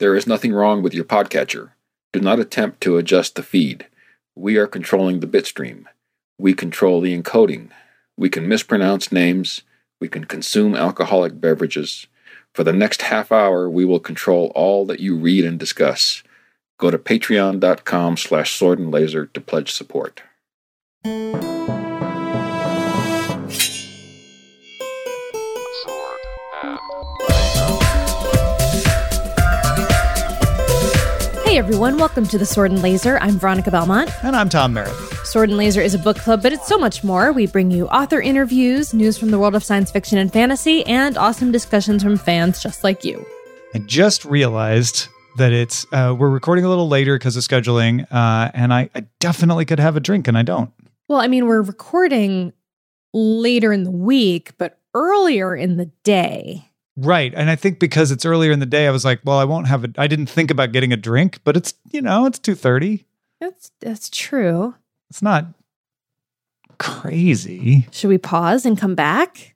There is nothing wrong with your podcatcher. Do not attempt to adjust the feed. We are controlling the bitstream. We control the encoding. We can mispronounce names. We can consume alcoholic beverages. For the next half hour, we will control all that you read and discuss. Go to patreon.com slash sword and laser to pledge support. Hey everyone, welcome to the Sword and Laser. I'm Veronica Belmont. And I'm Tom Merritt. Sword and Laser is a book club, but it's so much more. We bring you author interviews, news from the world of science fiction and fantasy, and awesome discussions from fans just like you. I just realized that it's uh, we're recording a little later because of scheduling, uh, and I, I definitely could have a drink, and I don't. Well, I mean, we're recording later in the week, but earlier in the day. Right. And I think because it's earlier in the day, I was like, well, I won't have it. I didn't think about getting a drink, but it's, you know, it's 2.30. That's that's true. It's not crazy. Should we pause and come back?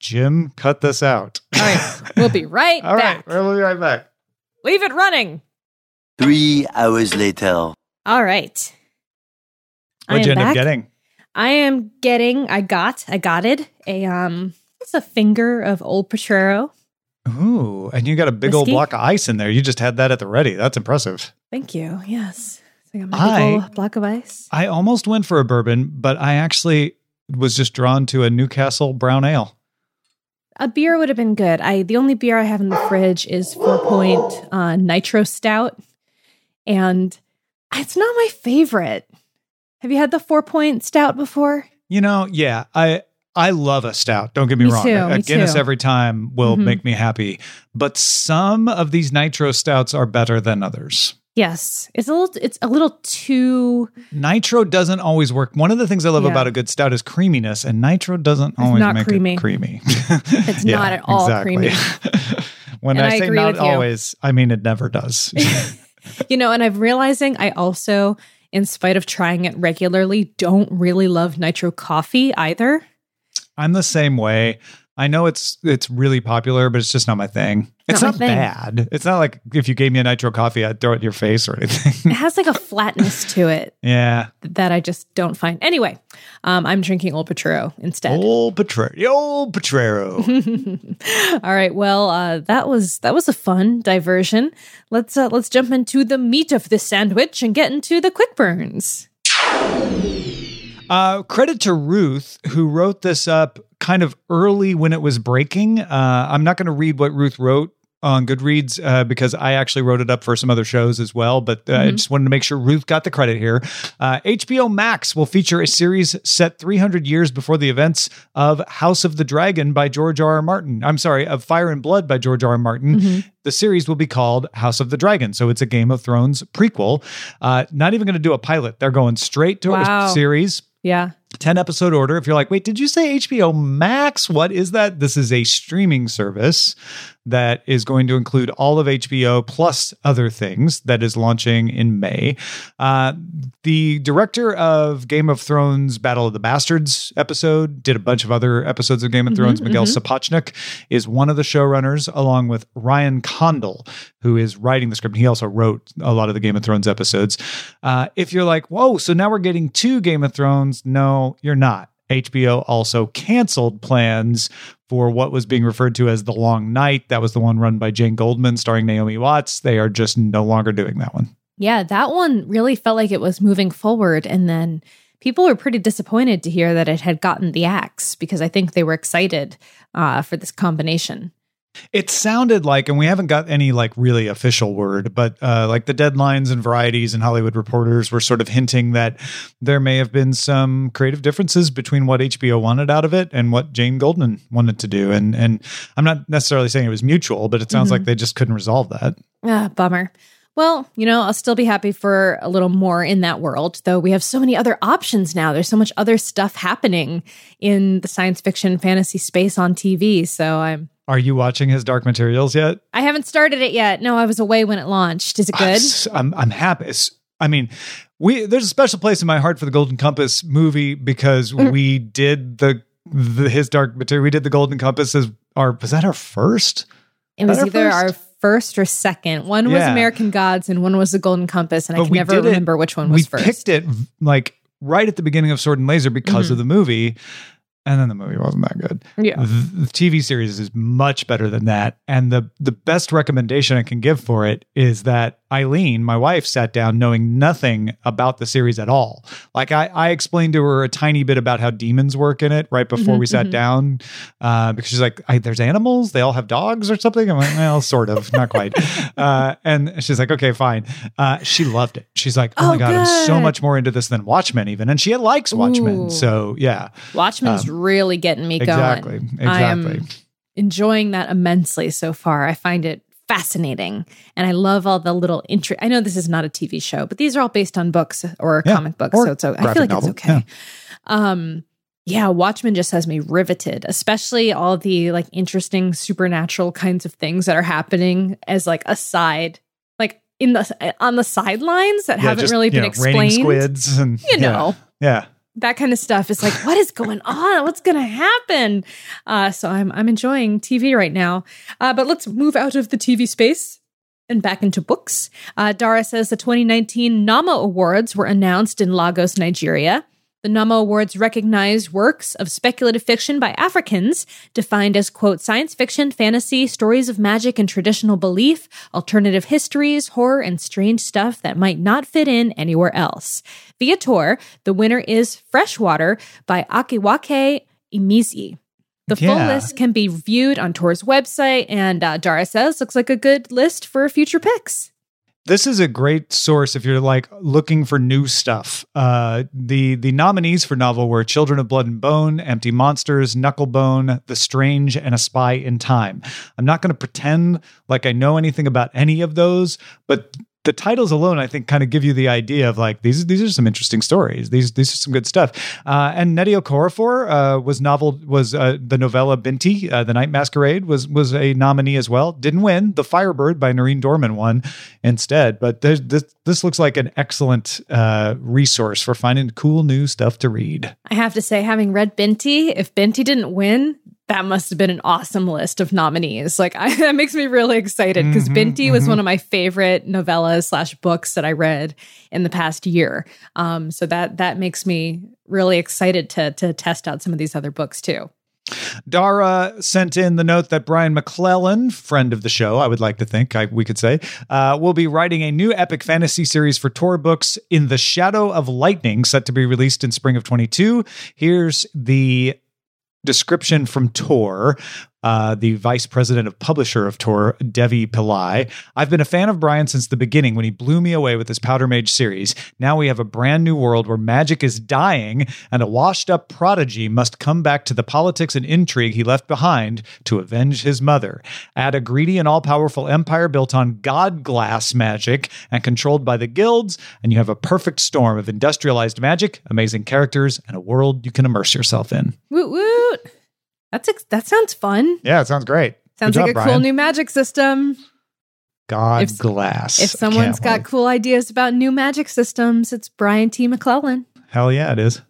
Jim, cut this out. All right. We'll be right All back. right, We'll be right back. Leave it running. Three hours later. All right. I What'd am you end back. up getting? I am getting, I got, I got it, a, um, it's a finger of Old Potrero. Ooh, and you got a big old block of ice in there. You just had that at the ready. That's impressive. Thank you. Yes. So I got my I- big old block of ice. I almost went for a bourbon, but I actually was just drawn to a Newcastle brown ale. A beer would have been good. I the only beer I have in the fridge is Four Point uh, Nitro Stout, and it's not my favorite. Have you had the Four Point Stout before? You know, yeah, I I love a stout. Don't get me, Me wrong. too, a me Guinness too. every time will Mhm. make me happy, but some of these nitro stouts are better than others. Yes, it's a little. It's a little too. Nitro doesn't always work. One of the things I love Yeah. about a good stout is creaminess, and nitro doesn't always not make creamy. it creamy. It's not at all creamy. when And I I say not always, I mean it never does. You know, and I'm realizing I also, in spite of trying it regularly, don't really love nitro coffee either. I'm the same way. I know it's it's really popular, but it's just not my thing. It's Not not, thing. bad. It's not like if you gave me a nitro coffee, I'd throw it in your face or anything. It has like a flatness to it yeah. that I just don't find. Anyway, um, I'm drinking Old Potrero instead. Old Petrero. Old Petrero. All right. Well, uh, that was that was a fun diversion. Let's uh, let's jump into the meat of this sandwich and get into the quick burns. Uh, credit to Ruth, who wrote this up kind of early when it was breaking. Uh, I'm not going to read what Ruth wrote on Goodreads uh, because I actually wrote it up for some other shows as well. But uh, I just wanted to make sure Ruth got the credit here. Uh, HBO Max will feature a series set 300 years before the events of House of the Dragon by George R. R. Martin. I'm sorry, of Fire and Blood by George R. R. Martin. The series will be called House of the Dragon. So it's a Game of Thrones prequel. Uh, not even going to do a pilot. They're going straight to Wow. a series. Yeah. 10 episode order. If you're like, wait, did you say HBO Max? What is that? This is a streaming service that is going to include all of HBO plus other things that is launching in May. Uh, the director of Game of Thrones Battle of the Bastards episode did a bunch of other episodes of Game of Thrones. Miguel Sapochnik is one of the showrunners, along with Ryan Condal, who is writing the script. He also wrote a lot of the Game of Thrones episodes. Uh, if you're like, whoa, so now we're getting two Game of Thrones, no, you're not. HBO also canceled plans for what was being referred to as The Long Night. That was the one run by Jane Goldman, starring Naomi Watts. They are just no longer doing that one. Yeah, that one really felt like it was moving forward. And then people were pretty disappointed to hear that it had gotten the axe because I think they were excited uh, for this combination. It sounded like, and we haven't got any like really official word, but uh, like the deadlines and varieties and Hollywood reporters were sort of hinting that there may have been some creative differences between what HBO wanted out of it and what Jane Goldman wanted to do. And and I'm not necessarily saying it was mutual, but it sounds like they just couldn't resolve that. Ah, bummer. Well, you know, I'll still be happy for a little more in that world, though we have so many other options now. There's so much other stuff happening in the science fiction fantasy space on TV. So I'm Are you watching his Dark Materials yet? I haven't started it yet. No, I was away when it launched. Is it good? I'm I'm happy. It's- I mean, we there's a special place in my heart for the Golden Compass movie because Mm. we did the, the his Dark Material. We did the Golden Compass as our was that our first? It was either our first? or second. One was Yeah. American Gods and one was The Golden Compass, and I can never did it- remember which one we was first. picked it like right at the beginning of Sword and Laser because Mhm. of the movie, and then the movie wasn't that good. Yeah. The, TV series is much better than that, and the the best recommendation I can give for it is that Eileen, my wife, sat down knowing nothing about the series at all. Like I, I explained to her a tiny bit about how demons work in it right before Mhm, we sat mhm. down, uh, because she's like, I, "There's animals. They all have dogs or something." I'm like, "Well, sort of, not quite." uh, and she's like, "Okay, fine." Uh, she loved it. She's like, "Oh, my Oh, god, I'm so much more into this than Watchmen, even." And she likes Watchmen, Ooh. so yeah, Watchmen's really getting me exactly, going. exactly. I am enjoying that immensely so far. I find it fascinating, and I love all the little intro. I know this is not a TV show, but these are all based on books or Yeah, comic books, or so it's o- I feel like novel, it's okay. Um, yeah, Watchmen just has me riveted, especially all the like interesting supernatural kinds of things that are happening as like a side, like in the on the sidelines that Yeah, haven't just, really been know, explained. squids and You yeah, know, yeah. That kind of stuff is like what is going on? What's going to happen? Uh, so i'm i'm enjoying tv right now. Uh, but let's move out of the tv space and back into books. Uh, dara says the 2019 Nommo awards were announced in lagos nigeria the Nommo Awards recognize works of speculative fiction by Africans, defined as, quote, science fiction, fantasy, stories of magic and traditional belief, alternative histories, horror, and strange stuff that might not fit in anywhere else. Via Tor, the winner is Freshwater by Akwaeke Emezi. The full Yeah. list can be viewed on Tor's website, and uh, Dara says looks like a good list for future picks. This is a great source if you're like looking for new stuff. Uh, the the nominees for novel were Children of Blood and Bone, Empty Monsters, Knucklebone, The Strange, and A Spy in Time. I'm not going to pretend like I know anything about any of those, but the titles alone, I think, kind of give you the idea of like these. These are some interesting stories. These these are some good stuff. Uh, and Nnedi Okorafor uh, was novel was uh, the novella Binti, uh, The Night Masquerade was was a nominee as well. Didn't win. The Firebird by Nerine Dorman won instead. But this this looks like an excellent uh, resource for finding cool new stuff to read. I have to say, having read Binti, if Binti didn't win, that must have been an awesome list of nominees. Like I, that makes me really excited because Mhm, Binti was mhm. one of my favorite novellas slash books that I read in the past year. Um, so that that makes me really excited to to test out some of these other books too. Dara sent in the note that Brian McClellan, friend of the show, I would like to think I, we could say, uh, will be writing a new epic fantasy series for Tor Books in the Shadow of Lightning, set to be released in spring of 22. Here's the description from Tor. Uh, the vice president of publisher of Tor, Devi Pillai. I've been a fan of Brian since the beginning when he blew me away with his Powder Mage series. Now we have a brand new world where magic is dying and a washed up prodigy must come back to the politics and intrigue he left behind to avenge his mother. Add a greedy and all powerful empire built on god glass magic and controlled by the guilds, and you have a perfect storm of industrialized magic, amazing characters, and a world you can immerse yourself in. Woot woot! That's ex- that sounds fun. Yeah, it sounds great. Sounds like a cool new magic system. God If- glass. If someone's got wait. cool ideas about new magic systems, it's Brian T. McClellan. hell yeah, it is.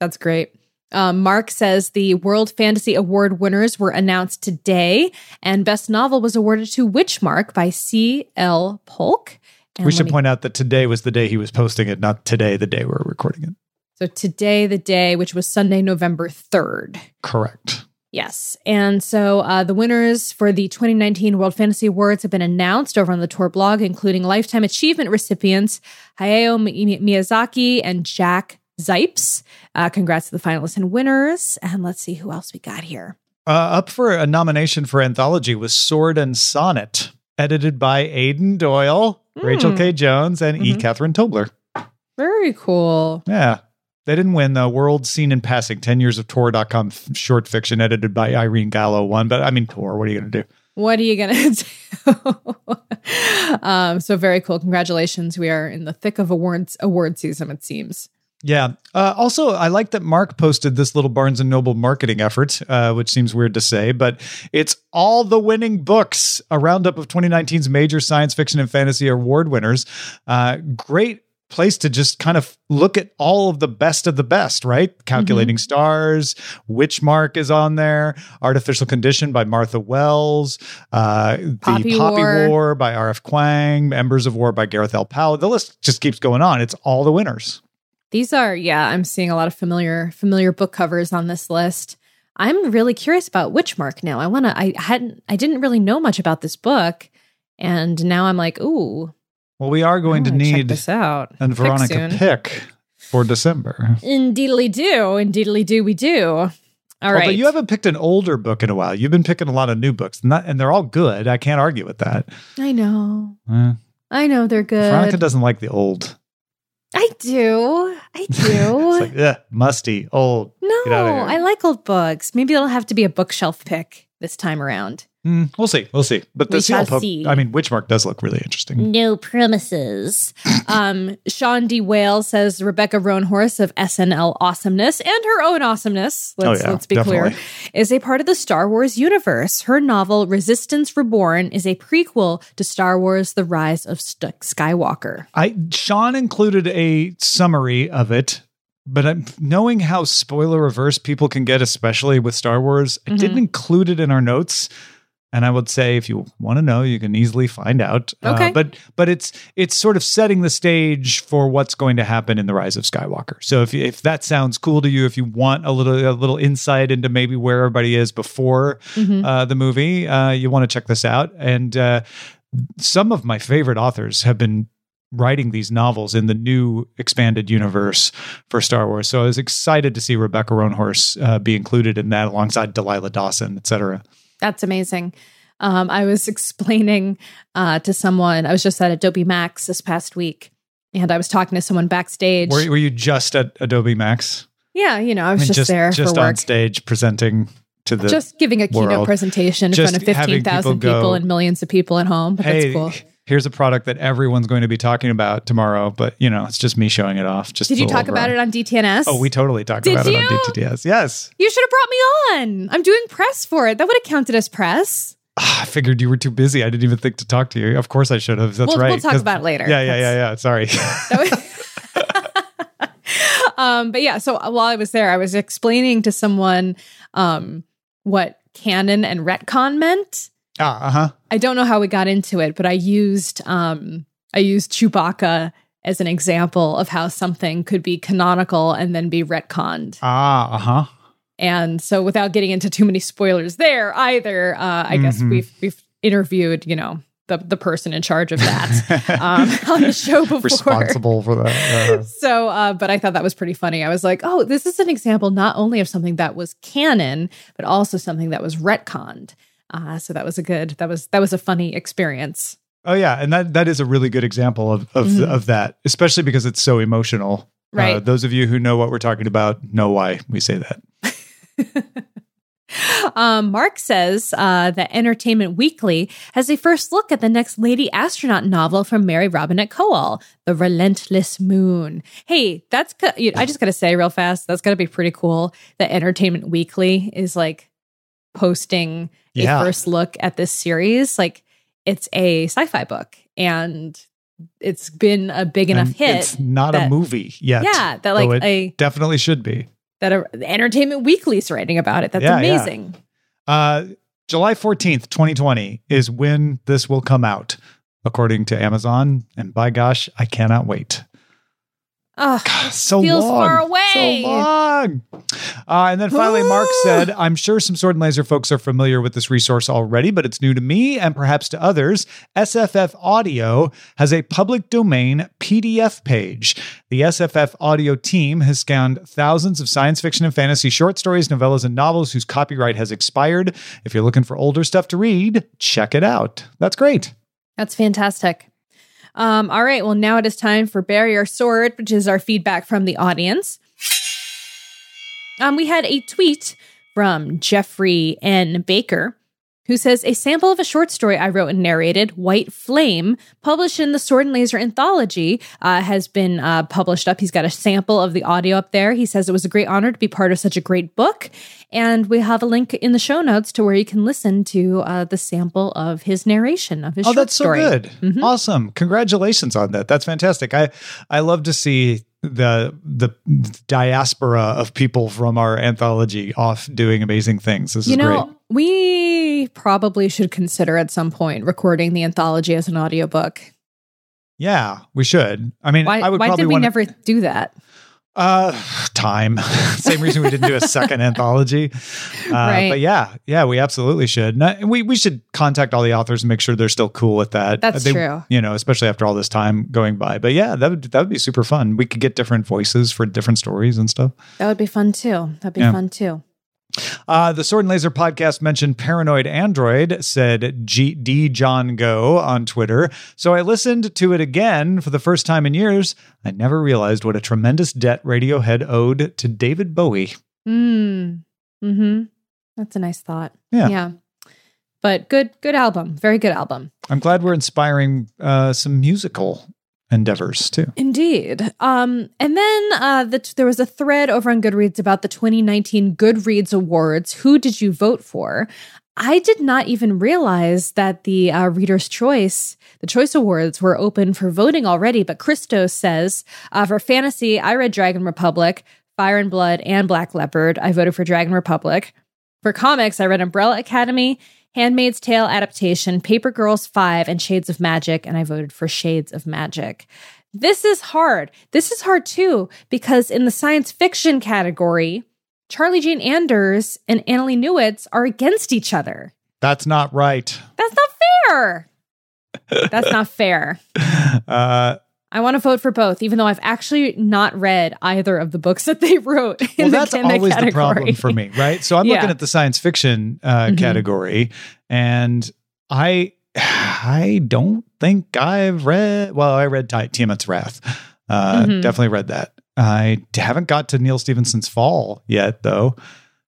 That's great. Um, Mark says the World Fantasy Award winners were announced today, and Best Novel was awarded to Witchmark by C. L. Polk. And we should me- point out that today was the day he was posting it, not today, the day we're recording it. So today, the day, which was Sunday, November third. Correct. Yes. And so uh, the winners for the 2019 World Fantasy Awards have been announced over on the Tor blog, including Lifetime Achievement recipients Hayao Miyazaki and Jack Zipes. Uh, congrats to the finalists and winners. And let's see who else we got here. Uh, up for a nomination for anthology was Sword and Sonnet, edited by Aidan Doyle, Rachel Mm. K. Jones, and E. Mhm. Catherine Tobler. Very cool. Yeah. They didn't win the Worlds Seen in Passing, 10 Years of Tor.com short fiction edited by Irene Gallo won. But I mean, Tor, what are you going to do? What are you going to do? um, so very cool. Congratulations. We are in the thick of awards award season, it seems. Yeah. Uh, also, I like that Mark posted this little Barnes and Noble marketing effort, uh, which seems weird to say, but it's all the winning books, a roundup of 2019's major science fiction and fantasy award winners. Uh, great place to just kind of look at all of the best of the best, right? Calculating Mm-hmm. Stars, Witchmark is on there, Artificial Condition by Martha Wells, uh, the Poppy Poppy War. War. by R.F. Kuang, Embers of War by Gareth L. Powell. The list just keeps going on. It's all the winners. These are, yeah, I'm seeing a lot of familiar familiar book covers on this list. I'm really curious about Witchmark now. I want to. I hadn't. I didn't really know much about this book, and now I'm like, ooh, Well, we are going to check need this out. a Pick Veronica soon. pick for December. Indeedly do. Indeedly do. We do. All Although right. you haven't picked an older book in a while. You've been picking a lot of new books, and, that, and they're all good. I can't argue with that. I know. Eh, I know they're good. Veronica doesn't like the old. I do. I it's do. like, ugh, musty, old. no. I like old books. Maybe it'll have to be a bookshelf pick this time around. Hmm, we'll see. We'll see. But the We shall seal see. I mean, Witchmark does look really interesting. No promises. um, Sean D. Whale says Rebecca Roanhorse of SNL Awesomeness and her own awesomeness, let's, Oh, yeah, let's be definitely. clear, is a part of the Star Wars universe. Her novel, Resistance Reborn, is a prequel to Star Wars The Rise of St- Skywalker. I Sean included a summary of it, but I'm knowing how spoiler reverse people can get, especially with Star Wars. I Mhm. didn't include it in our notes. And I would say, if you want to know, you can easily find out. Uh, Okay. but but it's it's sort of setting the stage for what's going to happen in the Rise of Skywalker. So if if that sounds cool to you, if you want a little a little insight into maybe where everybody is before Mhm. uh, the movie, uh, you want to check this out. And uh, some of my favorite authors have been writing these novels in the new expanded universe for Star Wars. So I was excited to see Rebecca Roanhorse uh, be included in that alongside Delilah Dawson, et cetera. That's amazing. Um, I was explaining uh, to someone, I was just at Adobe Max this past week, and I was talking to someone backstage. Were, were you just at Adobe Max? yeah, you know, I was I mean, just, there just for on stage presenting to the. just giving a keynote world. presentation in Just front of having 15,000 people people, and millions of people at home. But hey, that's cool. Here's a product that everyone's going to be talking about tomorrow, but you know, it's just me showing it off. Just Did you talk about it on DTNS? Oh, we totally talked Did about it on DTNS. Yes. You should have brought me on. I'm doing press for it. That would have counted as press. Ah, I figured you were too busy. I didn't even think to talk to you. Of course, I should have. That's we'll, right. we'll talk about it later. Yeah, yeah, yeah, yeah. Sorry. Was- um, but yeah, so while I was there, I was explaining to someone um, what canon and retcon meant. Ah, uh huh. I don't know how we got into it, but I used um, I used Chewbacca as an example of how something could be canonical and then be retconned. Ah, uh huh. And so, without getting into too many spoilers there either, uh, I guess Mhm. we've we've interviewed, you know, the the person in charge of that um, on the show before. Responsible for that. So, uh, but I thought that was pretty funny. I was like, oh, this is an example not only of something that was canon, but also something that was retconned. Uh, so that was a good, that was that was a funny experience. oh yeah, and that that is a really good example of of, Mhm. of that, especially because it's so emotional. Uh, Right. those of you who know what we're talking about know why we say that. um, Mark says uh, that Entertainment Weekly has a first look at the next Lady Astronaut novel from Mary Robinette Kowal, The Relentless Moon. Hey, that's co- I just got to say real fast, that's got to be pretty cool that Entertainment Weekly is like posting Yeah. a first look at this series. Like it's a sci-fi book and it's been a big enough And hit. It's not a movie yet. yeah, that like a definitely should be. that a, Entertainment Weekly's writing about it. That's Yeah, yeah. amazing. Uh, July 14th, 2020 is when this will come out, according to Amazon. And by gosh, I cannot wait. Oh, so feels long. far away. So long. Uh, and then finally, Mark said, I'm sure some Sword and Laser folks are familiar with this resource already, but it's new to me and perhaps to others. SFF Audio has a public domain PDF page. The SFF Audio team has scanned thousands of science fiction and fantasy short stories, novellas, and novels whose copyright has expired. If you're looking for older stuff to read, check it out. That's great. That's fantastic. Um, all right. Well, now it is time for Our Sword, which is our feedback from the audience. Um, we had a tweet from Jeffrey N. Baker who says a sample of a short story I wrote and narrated, White Flame, published in the Sword and Laser anthology, uh, has been uh, published up. He's got a sample of the audio up there. He says it was a great honor to be part of such a great book. And we have a link in the show notes to where you can listen to uh, the sample of his narration of his story Oh, that's story. so good. Mhm. Awesome. Congratulations on that. That's fantastic. I I love to see the the diaspora of people from our anthology off doing amazing things. This is know, great. we probably should consider at some point recording the anthology as an audiobook. Yeah, we should. I mean, Why, I would why probably did we want never do that? uh time. Same reason we didn't do a second anthology. Uh, Right. But yeah, yeah, we absolutely should. And we we should contact all the authors and make sure they're still cool with that. That's They- true. You know, especially after all this time going by. But yeah, that would that would be super fun. We could get different voices for different stories and stuff. That would be fun too. That'd be Yeah. fun too. Uh, the Sword and Laser podcast mentioned Paranoid Android, said G- D. John Go on Twitter. So I listened to it again for the first time in years. I never realized what a tremendous debt Radiohead owed to David Bowie. Mm. Hmm. That's a nice thought. Yeah. Yeah. But good, good album. Very good album. I'm glad we're inspiring uh, some musical endeavors too. Indeed. Um, and then uh, the, there was a thread over on Goodreads about the 2019 Goodreads Awards. Who did you vote for? I did not even realize that the uh, Reader's Choice, the Choice Awards, were open for voting already. But Christos says uh, for fantasy, I read Dragon Republic, Fire and Blood, and Black Leopard. I voted for Dragon Republic. For comics, I read Umbrella Academy, Handmaid's Tale adaptation, Paper Girls 5, and Shades of Magic, and I voted for Shades of Magic. This is hard. This is hard too, because in the science fiction category, Charlie Jane Anders and Annalee Newitz are against each other. That's not right. That's not fair. That's not fair. Uh, I want to vote for both, even though I've actually not read either of the books that they wrote. Well, that's the always the problem for me, right? So I'm Yeah. looking at the science fiction uh, Mhm. category, and I I don't think I've read. Well, I read Tiamat's Wrath. Uh, Mhm. Definitely read that. I haven't got to Neal Stephenson's Fall yet, though.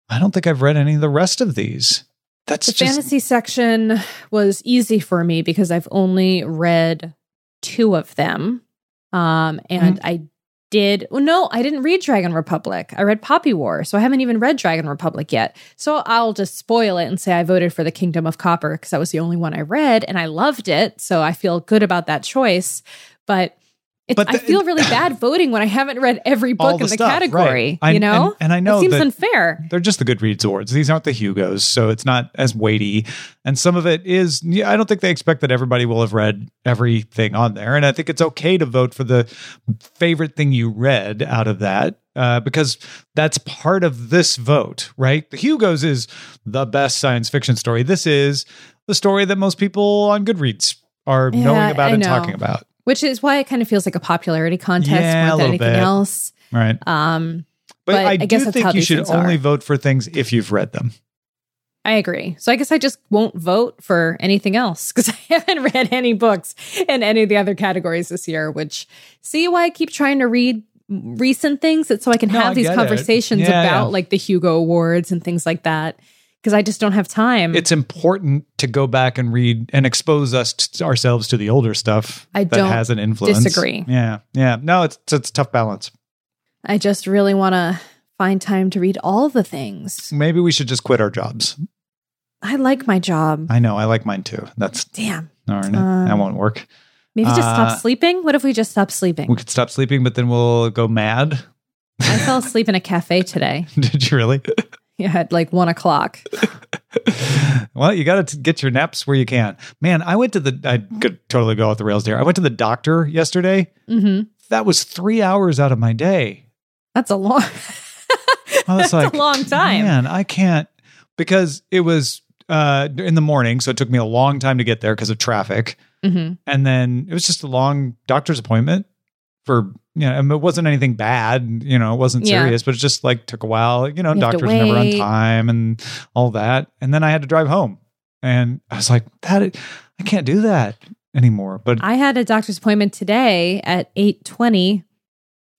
I don't think I've read any of the rest of these. That's The just fantasy section was easy for me because I've only read two of them. Um, and Mm-hmm. I did, well, no, I didn't read Dragon Republic. I read Poppy War. So I haven't even read Dragon Republic yet. So I'll just spoil it and say I voted for the Kingdom of Copper because that was the only one I read and I loved it. So I feel good about that choice. But But I feel really bad voting when I haven't read every book in the stuff, category. right. I- you know? and, and I know it seems unfair. they're just the Goodreads awards. These aren't the Hugos, so it's not as weighty. And some of it is, yeah, I don't think they expect that everybody will have read everything on there. And I think it's okay to vote for the favorite thing you read out of that. Uh, because that's part of this vote, right? The Hugos is the best science fiction story. This is the story that most people on Goodreads are Yeah, knowing about I and know. talking about, Which is why it kind of feels like a popularity contest Yeah, more than anything bit. else. right? Um, But, But I, I do guess that's think you should only are. vote for things if you've read them. I agree. So I guess I just won't vote for anything else because I haven't read any books in any of the other categories this year. Which see why I keep trying to read recent things, it's so I can No, I have these conversations Yeah, about yeah. like the Hugo Awards and things like that. Because I just don't have time. it's important to go back and read and expose us to ourselves to the older stuff I that don't has an influence. disagree. Yeah, yeah. No, it's it's a tough balance. I just really want to find time to read all the things. Maybe we should just quit our jobs. I like my job. I know, I like mine too. That's Damn. darn it. Um, that won't work. Maybe just Uh, stop sleeping. What if we just stop sleeping? We could stop sleeping, but then we'll go mad. I fell asleep in a cafe today. Did you really? Yeah, at like one o'clock. well, you got to get your naps where you can. Man, I went to the. I could totally go off the rails there. I went to the doctor yesterday. hmm That was three hours out of my day. That's a long. That's like, a long time. Man, I can't because it was uh, in the morning, so it took me a long time to get there because of traffic, hmm and then it was just a long doctor's appointment for you know, I mean, it wasn't anything bad, you know, it wasn't Yeah. serious, but it just like took a while. You know, You doctors never on time and all that, and then I had to drive home, and I was like, that I can't do that anymore. But I had a doctor's appointment today at eight twenty,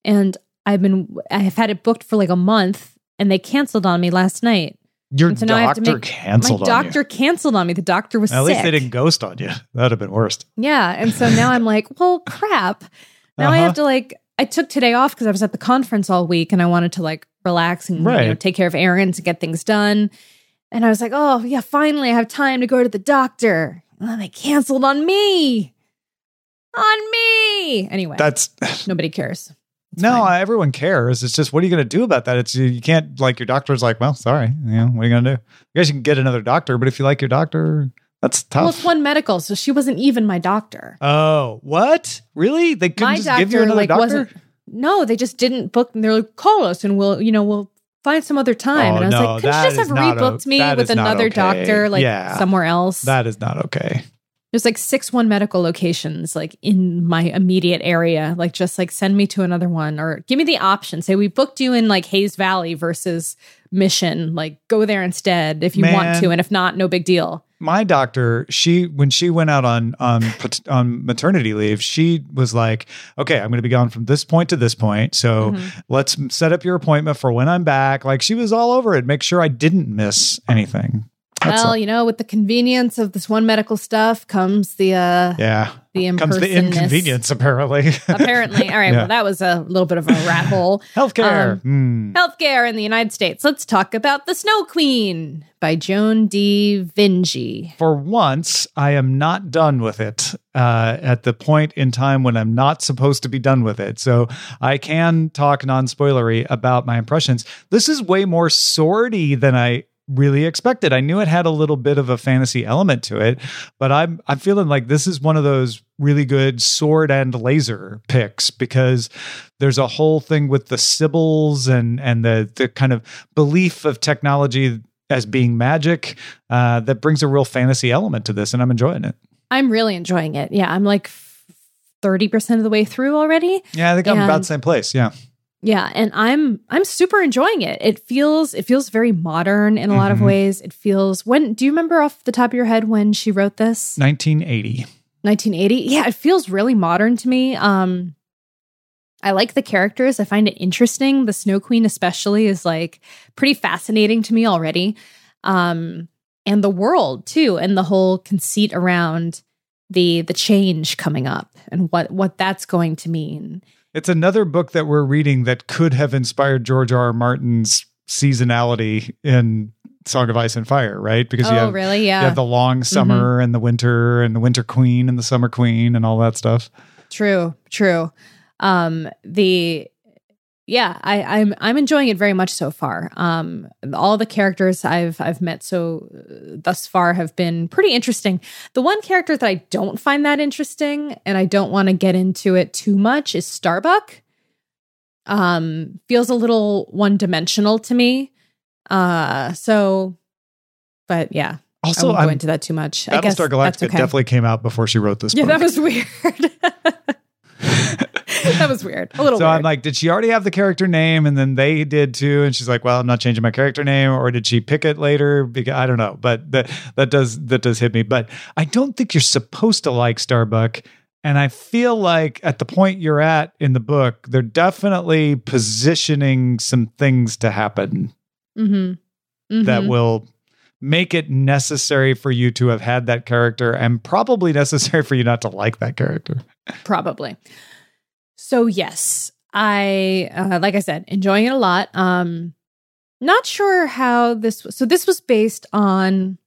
and I've been I have had it booked for like a month, and they canceled on me last night. Your so now I have to doctor make- canceled my doctor canceled on me. The doctor was. At sick. least they didn't ghost on you. That would have been worst. Yeah. And so now I'm like, well, crap. Now I Uh-huh. have to like, I took today off because I was at the conference all week and I wanted to like relax and you know, take care of errands and get things done. And I was like, oh, yeah, finally I have time to go to the doctor. And then they canceled on me. On me. Anyway, That's nobody cares. It's no, fine. everyone cares. It's just what are you going to do about that? It's you can't like your doctor's like, well, sorry, you know, what are you going to do? I guess you can get another doctor, but if you like your doctor, that's tough. Well, it's one medical, so she wasn't even my doctor. oh, what? Really? They couldn't my just doctor give you another like doctor? wasn't. No, they just didn't book. And they're like, call us, and we'll, you know, we'll find some other time. Oh, and I was no, like, couldn't you just have not o- rebooked me with another okay. doctor, like Yeah. somewhere else? That is not okay. There's like six one medical locations like in my immediate area. Like just like send me to another one or give me the option. Say we booked you in like Hayes Valley versus Mission. Like go there instead if you want to, and if not, no big deal. My doctor she when she went out on on on maternity leave she was like okay i'm going to be gone from this point to this point. So Mhm. let's set up your appointment for when i'm back. Like she was all over it make sure i didn't miss anything. That's well, you know, with the convenience of this one medical stuff comes the uh yeah the comes the inconvenience apparently Apparently. All right. Yeah. Well, that was a little bit of a rat hole. healthcare Um, Hmm. Healthcare in the United States. Let's talk about The Snow Queen by Joan D. Vinge. for once, I am not done with it uh, at the point in time when I'm not supposed to be done with it. So I can talk non spoilery about my impressions. This is way more swordy than I really expected. I knew it had a little bit of a fantasy element to it, but I'm I'm feeling like this is one of those really good sword and laser picks because there's a whole thing with the symbols and and the the kind of belief of technology as being magic uh, that brings a real fantasy element to this, and I'm enjoying it. I'm really enjoying it. Yeah, I'm like 30% of the way through already. Yeah, I think I'm about the same place. Yeah, Yeah, and I'm I'm super enjoying it. It feels it feels very modern in a lot of Mhm. ways. It feels when do you remember off the top of your head when she wrote this? 1980. 1980 yeah it feels really modern to me um i like the characters i find it interesting the snow queen especially is like pretty fascinating to me already um and the world too and the whole conceit around the the change coming up and what what that's going to mean It's another book that we're reading that could have inspired George R. R. Martin's seasonality in Song of Ice and Fire, right? Because oh you have really you have the long summer and the winter and the winter queen and the summer queen and all that stuff. True, true. Um, the yeah, I, I'm I'm enjoying it very much so far. Um, all the characters I've I've met so uh, thus far have been pretty interesting. The one character that I don't find that interesting, and I don't want to get into it too much, is Starbuck. Um, feels a little one dimensional to me. Uh, so, but yeah, I Also, won't go I'm, into that too much. I guess Battlestar Galactica okay. definitely came out before she wrote this Yeah, book. that was weird. that was weird. A little so weird. I'm like, did she already have the character name and then they did too? And she's like, well, I'm not changing my character name, or did she pick it later? Because I don't know, but that that does that does hit me. But I don't think you're supposed to like Starbuck. And I feel like at the point you're at in the book, they're definitely positioning some things to happen mm-hmm. that will make it necessary for you to have had that character and probably necessary for you not to like that character. probably. So yes, I uh, like I said, enjoying it a lot. Um, not sure how this. Was, so this was based on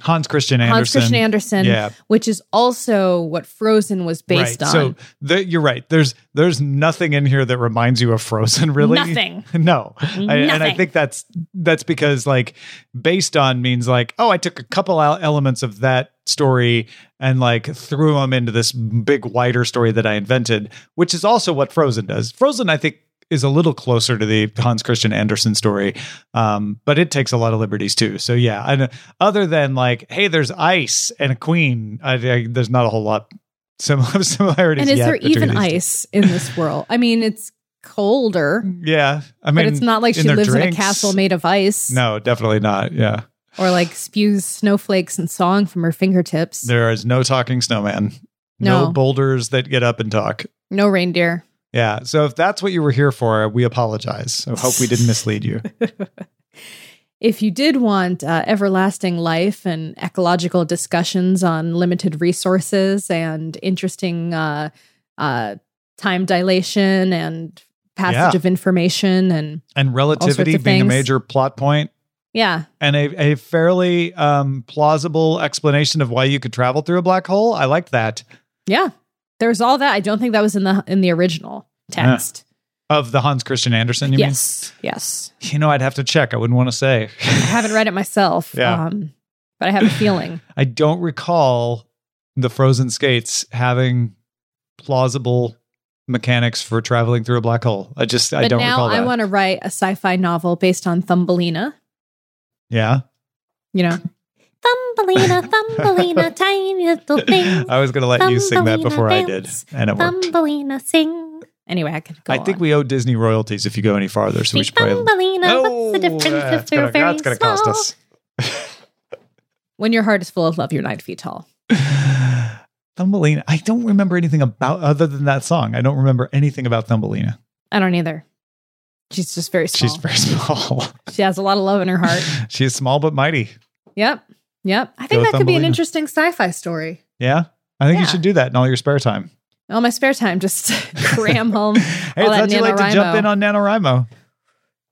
Hans Christian Andersen. Hans Christian Andersen, Yeah, which is also what Frozen was based right. on. So the, you're right. There's there's nothing in here that reminds you of Frozen, really. Nothing. no, I, and I think that's that's because like based on means like oh I took a couple elements of that story and like threw them into this big wider story that I invented, which is also what Frozen does. Frozen, I think. Is a little closer to the Hans Christian Andersen story, um, but it takes a lot of liberties too. So yeah, and other than like, hey, there's ice and a queen, I, I, there's not a whole lot similar similarities. and is there even ice in this world? I mean, it's colder, Yeah, I mean, but it's not like she lives drinks- in a castle made of ice. No, definitely not. Yeah, or like spews snowflakes and song from her fingertips. there is no talking snowman. No. No. boulders that get up and talk. no reindeer. Yeah. So if that's what you were here for, we apologize. I hope we didn't mislead you. if you did want uh, everlasting life and ecological discussions on limited resources and interesting uh, uh, time dilation and passage Yeah. of information and And relativity of being a major plot point yeah, and a, a fairly um, plausible explanation of why you could travel through a black hole. I liked that. yeah, there's all that. I don't think that was in the in the original text. Of the Hans Christian Andersen, you yes, yes. mean? You know, I'd have to check. I wouldn't want to say. I haven't read it myself. Yeah. um, but I have a feeling. I don't recall the frozen skates having plausible mechanics for traveling through a black hole. I just I don't now recall that. I want to write a sci-fi novel based on Thumbelina. Yeah. You know, Thumbelina, Thumbelina, tiny little thing. I was going to let you sing that Thumbelina before I did, and it worked. Thumbelina, sing. Anyway, I could go. I think on. we owe Disney royalties if you go any farther, so we should probably. Thumbelina, what's the difference that's if they're gonna, very that's gonna cost small? us. When your heart is full of love, you're nine feet tall. Thumbelina. I don't remember anything about other than that song. I don't remember anything about Thumbelina. I don't either. She's just very small. She's very small. she has a lot of love in her heart. She's small but mighty. Yep. Yep. I think Go that could be an interesting sci-fi story. Yeah, I think you should do that in all your spare time. All my spare time, just cram home. Hey, all it's that not too late to jump in on NaNoWriMo.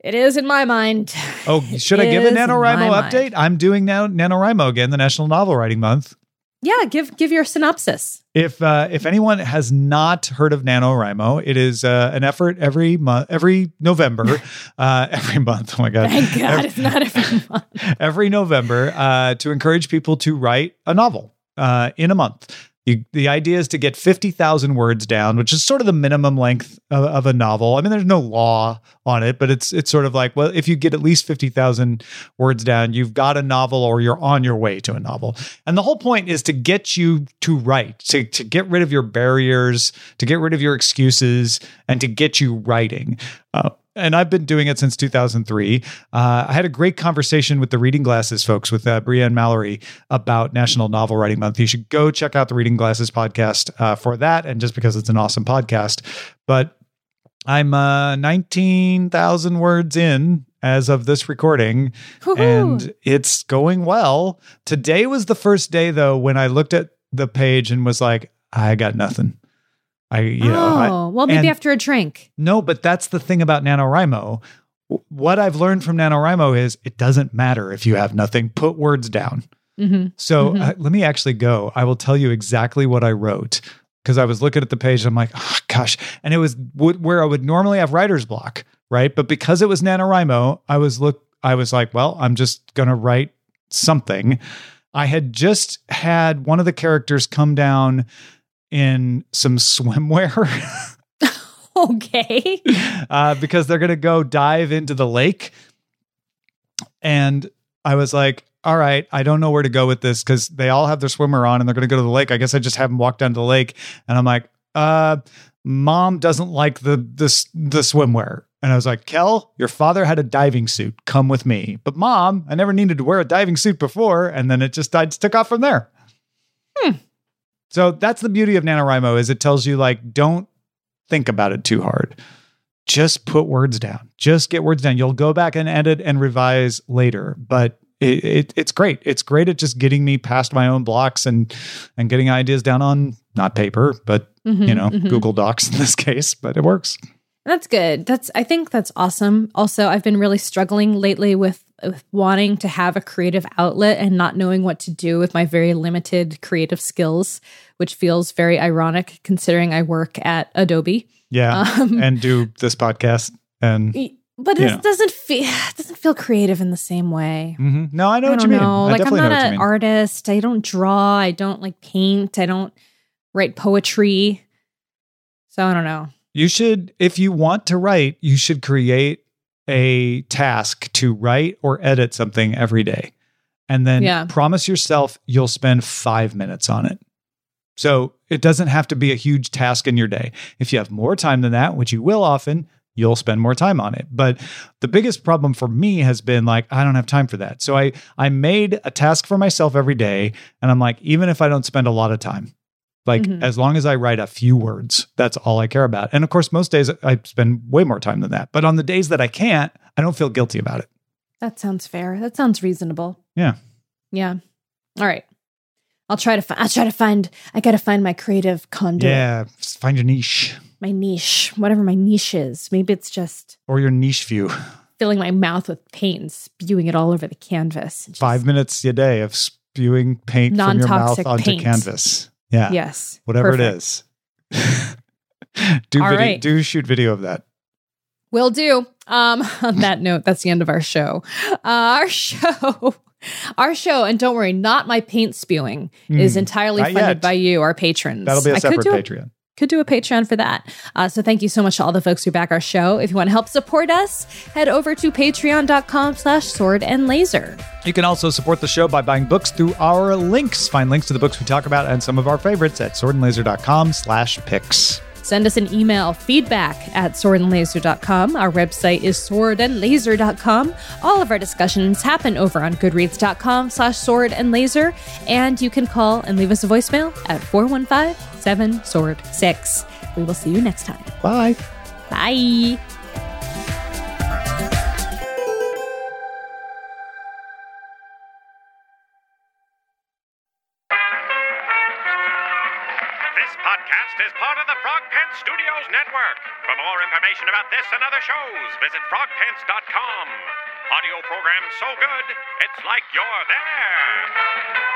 It is in my mind. Oh, should I give a Is NaNoWriMo my mind. update? I'm doing now NaNoWriMo again, the National Novel Writing Month. Yeah, give give your synopsis. If uh, if anyone has not heard of NaNoWriMo, it is uh, an effort every month, every November, uh, every month. Oh my god! Thank God Every- it's not every month. every November uh, to encourage people to write a novel uh, in a month. You, the idea is to get 50,000 words down, which is sort of the minimum length of, of a novel. I mean, there's no law on it, but it's it's sort of like, well, if you get at least 50,000 words down, you've got a novel or you're on your way to a novel. And the whole point is to get you to write, to, to get rid of your barriers, to get rid of your excuses, and to get you writing. Uh, and I've been doing it since 2003. Uh, I had a great conversation with the Reading Glasses folks, with uh, Brienne Mallory, about National Novel Writing Month. You should go check out the Reading Glasses podcast uh, for that, and just because it's an awesome podcast. But I'm uh, 19,000 words in as of this recording, Woohoo. and it's going well. Today was the first day, though, when I looked at the page and was like, I got nothing. I, you know, I- oh, well, maybe and- after a drink. no, but that's the thing about NaNoWriMo. What I've learned from NaNoWriMo is it doesn't matter if you have nothing, put words down. hmm So Mhm. uh, let me actually go. I will tell you exactly what I wrote because I was looking at the page and I'm like, oh, gosh. And it was w- where I would normally have writer's block, right? But because it was NaNoWriMo, I was look, I was like, well, I'm just going to write something. I had just had one of the characters come down in some swimwear. Okay. uh, because they're going to go dive into the lake. And I was like, all right, I don't know where to go with this because they all have their swimmer on and they're going to go to the lake. I guess I just have them walk down to the lake. And I'm like, uh, mom doesn't like the, the, the swimwear. And I was like, Kel, your father had a diving suit. Come with me. But mom, I never needed to wear a diving suit before. And then it just, I just took off from there. So that's the beauty of NaNoWriMo is it tells you like, don't think about it too hard. Just put words down. Just get words down. You'll go back and edit and revise later, but it, it, it's great. It's great at just getting me past my own blocks and and getting ideas down on not paper, but Mhm, you know mhm. Google Docs in this case. But it works. That's good. That's I think that's awesome. Also, I've been really struggling lately with, with wanting to have a creative outlet and not knowing what to do with my very limited creative skills, which feels very ironic considering I work at Adobe. Yeah, Um, and do this podcast and. but it doesn't feel it doesn't feel creative in the same way. Mm-hmm. No, I know I what don't you mean. know. I like I'm not know what you an artist. I don't draw. I don't like paint. I don't write poetry. So I don't know. You should, if you want to write, you should create a task to write or edit something every day. And then Yeah. promise yourself you'll spend five minutes on it. So it doesn't have to be a huge task in your day. If you have more time than that, which you will often, you'll spend more time on it. But the biggest problem for me has been like, I don't have time for that. So I, I made a task for myself every day. And I'm like, even if I don't spend a lot of time, like Mhm. as long as I write a few words, that's all I care about. And of course, most days I spend way more time than that. But on the days that I can't, I don't feel guilty about it. That sounds fair. That sounds reasonable. Yeah. Yeah. All right. I'll try to. Fi- I'll try to find. I gotta find my creative conduit. Yeah. Find your niche My niche, whatever my niche is. Maybe it's just or your niche view. filling my mouth with paint and spewing it all over the canvas. Just- Five minutes a day of spewing paint from your mouth onto paint. canvas. Yeah. Yes. Whatever perfect. it is. do All video, right. do shoot video of that. Will do. Um, on that note, that's the end of our show. Uh, our show, our show, and don't worry, not my paint spewing is Hmm, entirely funded yet. by you, our patrons. That'll be a I separate Patreon. Could do a Patreon for that. Uh, so thank you so much to all the folks who back our show. If you want to help support us, head over to patreon.com slash sword and laser. You can also support the show by buying books through our links. Find links to the books we talk about and some of our favorites at swordandlaser.com slash picks. Send us an email, feedback at swordandlaser.com. Our website is swordandlaser.com. All of our discussions happen over on goodreads.com slash sword and laser. And you can call and leave us a voicemail at 415-7-SWORD-6. We will see you next time. Bye. Bye. This podcast is part of the Frog Pants Studios Network. For more information about this and other shows, visit frogpants.com. Audio program so good, it's like you're there.